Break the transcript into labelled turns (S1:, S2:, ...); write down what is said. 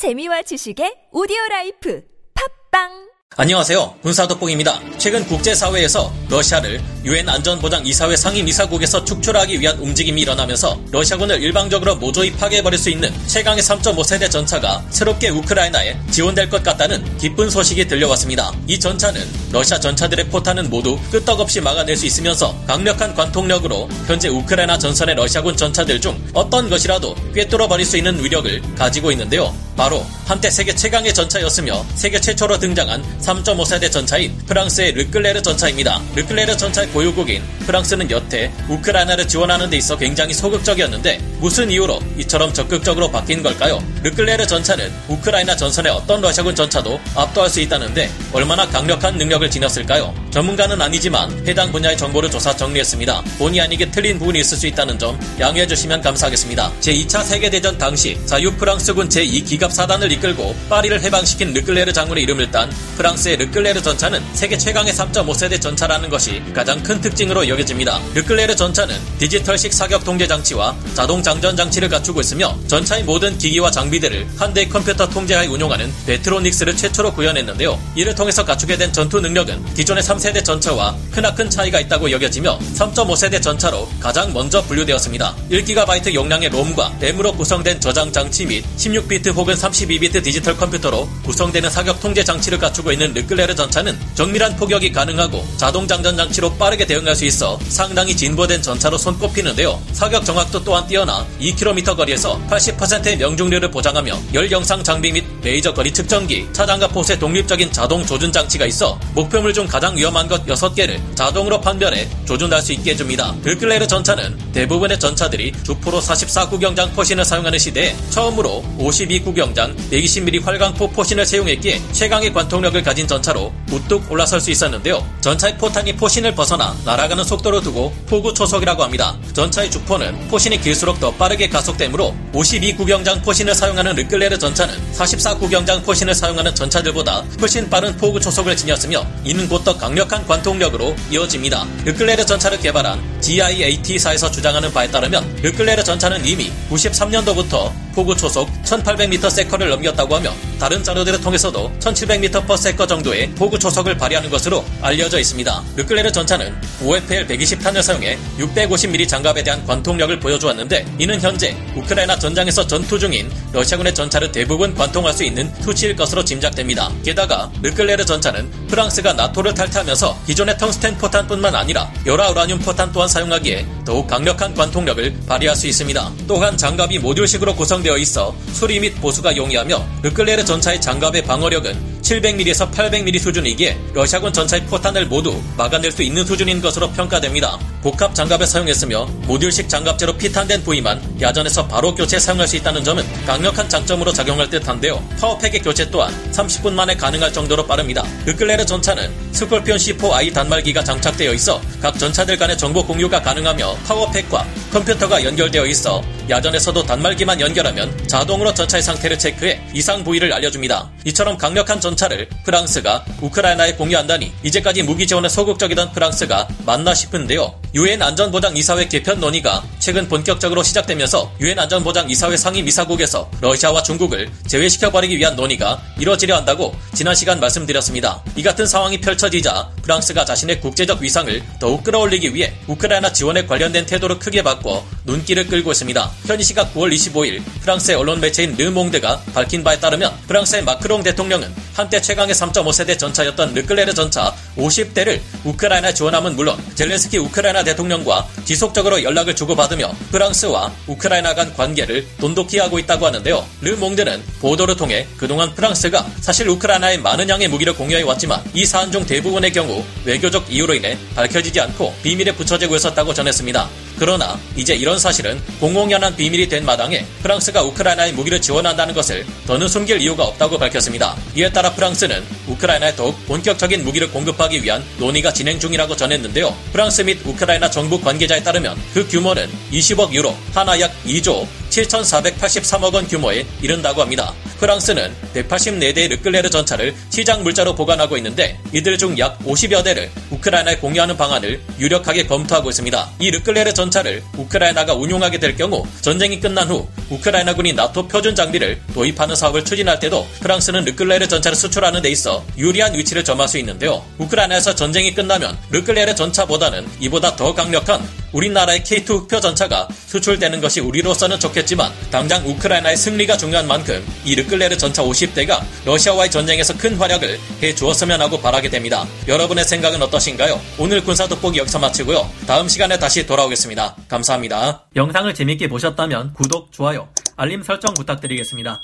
S1: 재미와 지식의 오디오 라이프. 팟빵
S2: 안녕하세요. 군사독봉입니다. 최근 국제사회에서 러시아를 유엔 안전보장 이사회 상임이사국에서 축출하기 위한 움직임이 일어나면서 러시아군을 일방적으로 모조리 파괴해버릴 수 있는 최강의 3.5세대 전차가 새롭게 우크라이나에 지원될 것 같다는 기쁜 소식이 들려왔습니다. 이 전차는 러시아 전차들의 포탄은 모두 끄떡없이 막아낼 수 있으면서 강력한 관통력으로 현재 우크라이나 전선의 러시아군 전차들 중 어떤 것이라도 꿰뚫어버릴 수 있는 위력을 가지고 있는데요. 바로 한때 세계 최강의 전차였으며 세계 최초로 등장한 3.5세대 전차인 프랑스의 르클레르 전차입니다. 르클레르 전차의 고유국인 프랑스는 여태 우크라이나를 지원하는 데 있어 굉장히 소극적이었는데 무슨 이유로 이처럼 적극적으로 바뀐 걸까요? 르클레르 전차는 우크라이나 전선의 어떤 러시아군 전차도 압도할 수 있다는데 얼마나 강력한 능력을 지녔을까요? 전문가는 아니지만 해당 분야의 정보를 조사 정리했습니다. 본의 아니게 틀린 부분이 있을 수 있다는 점 양해해 주시면 감사하겠습니다. 제2차 세계대전 당시 자유 프랑스군 제2기갑 사단을 이끌고 파리를 해방시킨 르클레르 장군의 이름을 딴 프랑스의 르클레르 전차는 세계 최강의 3.5세대 전차라는 것이 가장 큰 특징으로 여겨집니다. 르클레르 전차는 디지털식 사격 통제 장치와 자동 장전 장치를 갖추고 있으며 전차의 모든 기기와 장비들을 한 대의 컴퓨터 통제하에 운용하는 vetronics를 최초로 구현했는데요. 이를 통해서 갖추게 된 전투 능력은 기존의 3 세대 전차와 크나큰 차이가 있다고 여겨지며 3.5세대 전차로 가장 먼저 분류되었습니다. 1GB 용량의 롬과 램으로 구성된 저장 장치 및 16비트 혹은 32비트 디지털 컴퓨터로 구성되는 사격 통제 장치를 갖추고 있는 르클레르 전차는 정밀한 포격이 가능하고 자동 장전 장치로 빠르게 대응할 수 있어 상당히 진보된 전차로 손꼽히는데요. 사격 정확도 또한 뛰어나 2km 거리에서 80%의 명중률을 보장하며 열 영상 장비 및 레이저 거리 측정기, 차장과 포수의 독립적인 자동 조준 장치가 있어 목표물 중 가장 위험 한 것 6개를 자동으로 판별해 조준할 수 있게 해줍니다. 르클레르 전차는 대부분의 전차들이 주포로 44구경장 포신을 사용하는 시대에 처음으로 52구경장 120mm 활강포 포신을 사용했기에 최강의 관통력을 가진 전차로 우뚝 올라설 수 있었는데요. 전차의 포탄이 포신을 벗어나 날아가는 속도를 두고 포구 초속이라고 합니다. 전차의 주포는 포신이 길수록 더 빠르게 가속되므로 52구경장 포신을 사용하는 르클레르 전차는 44구경장 포신을 사용하는 전차들보다 훨씬 빠른 포구 초속을 지녔으며 이는 곧더 강력 한 관통력으로 이어집니다. 르클레르 전차를 개발한 GIAT사에서 주장하는 바에 따르면 르클레르 전차는 이미 93년도부터 포구 초속 1800m/s를 넘겼다고 하며 다른 자료들을 통해서도 1700m/s 정도의 포구 초속을 발휘하는 것으로 알려져 있습니다. 르클레르 전차는 OFL 120탄을 사용해 650mm 장갑에 대한 관통력을 보여주었는데 이는 현재 우크라이나 전장에서 전투 중인 러시아군의 전차를 대부분 관통할 수 있는 수치일 것으로 짐작됩니다. 게다가 르클레르 전차는 프랑스가 나토를 탈퇴하 면서 기존의 텅스텐 포탄뿐만 아니라 열화 우라늄 포탄 또한 사용하기에 더욱 강력한 관통력을 발휘할 수 있습니다. 또한 장갑이 모듈식으로 구성되어 있어 수리 및 보수가 용이하며 르클레르 전차의 장갑의 방어력은 700mm에서 800mm 수준이기에 러시아군 전차의 포탄을 모두 막아낼 수 있는 수준인 것으로 평가됩니다. 복합 장갑을 사용했으며 모듈식 장갑재로 피탄된 부위만 야전에서 바로 교체 사용할 수 있다는 점은 강력한 장점으로 작용할 듯한데요. 파워팩의 교체 또한 30분 만에 가능할 정도로 빠릅니다. 르클레르 전차는 스콜피온 C4i 단말기가 장착되어 있어 각 전차들 간의 정보 공유가 가능하며 파워팩과 컴퓨터가 연결되어 있어 야전에서도 단말기만 연결하면 자동으로 전차의 상태를 체크해 이상 부위를 알려줍니다. 이처럼 강력한 전차를 프랑스가 우크라이나에 공유한다니 이제까지 무기 지원에 소극적이던 프랑스가 맞나 싶은데요. 유엔 안전보장이사회 개편 논의가 최근 본격적으로 시작되면서 유엔 안전보장이사회 상임이사국에서 러시아와 중국을 제외시켜 버리기 위한 논의가 이뤄지려 한다고 지난 시간 말씀드렸습니다. 이 같은 상황이 펼쳐지자 프랑스가 자신의 국제적 위상을 더욱 끌어올리기 위해 우크라이나 지원에 관련된 태도를 크게 바꿔 눈길을 끌고 있습니다. 현지 시각 9월 25일 프랑스의 언론 매체인 르몽드가 밝힌 바에 따르면 프랑스의 마크롱 대통령은 한때 최강의 3.5세대 전차였던 르클레르 전차 50대를 우크라이나 지원함은 물론 젤렌스키 우크라이나 대통령과 지속적으로 연락을 주고받으며 프랑스와 우크라이나 간 관계를 돈독히 하고 있다고 하는데요. 르몽드는 보도를 통해 그동안 프랑스가 사실 우크라이나에 많은 양의 무기를 공유해 왔지만 이 사안 중 대부분의 경우 외교적 이유로 인해 밝혀지지 않고 비밀에 붙여지고 있었다고 전했습니다. 그러나 이제 이런 사실은 공공연한 비밀이 된 마당에 프랑스가 우크라이나에 무기를 지원한다는 것을 더는 숨길 이유가 없다고 밝혔습니다. 이에 따라 프랑스는 우크라이나에 더욱 본격적인 무기를 공급하기 위한 논의가 진행 중이라고 전했는데요. 프랑스 및 우크라이나 정부 관계자에 따르면 그 규모는 20억 유로, 하나 약 2조 7,483억 원 규모에 이른다고 합니다. 프랑스는 184대의 르클레르 전차를 시장 물자로 보관하고 있는데 이들 중 약 50여 대를 우크라이나에 공유하는 방안을 유력하게 검토하고 있습니다. 이 르클레르 전차를 우크라이나가 운용하게 될 경우 전쟁이 끝난 후 우크라이나군이 나토 표준 장비를 도입하는 사업을 추진할 때도 프랑스는 르클레르 전차를 수출하는 데 있어 유리한 위치를 점할 수 있는데요. 우크라이나에서 전쟁이 끝나면 르클레르 전차보다는 이보다 더 강력한 우리나라의 K2 흑표 전차가 수출되는 것이 우리로서는 좋겠지만 당장 우크라이나의 승리가 중요한 만큼 이 르클레르 전차 50대가 러시아와의 전쟁에서 큰 활약을 해 주었으면 하고 바라게 됩니다. 여러분의 생각은 어떠신가요? 오늘 군사 돋보기 여기서 마치고요. 다음 시간에 다시 돌아오겠습니다. 감사합니다. 영상을 재밌게 보셨다면 구독, 좋아요, 알림 설정 부탁드리겠습니다.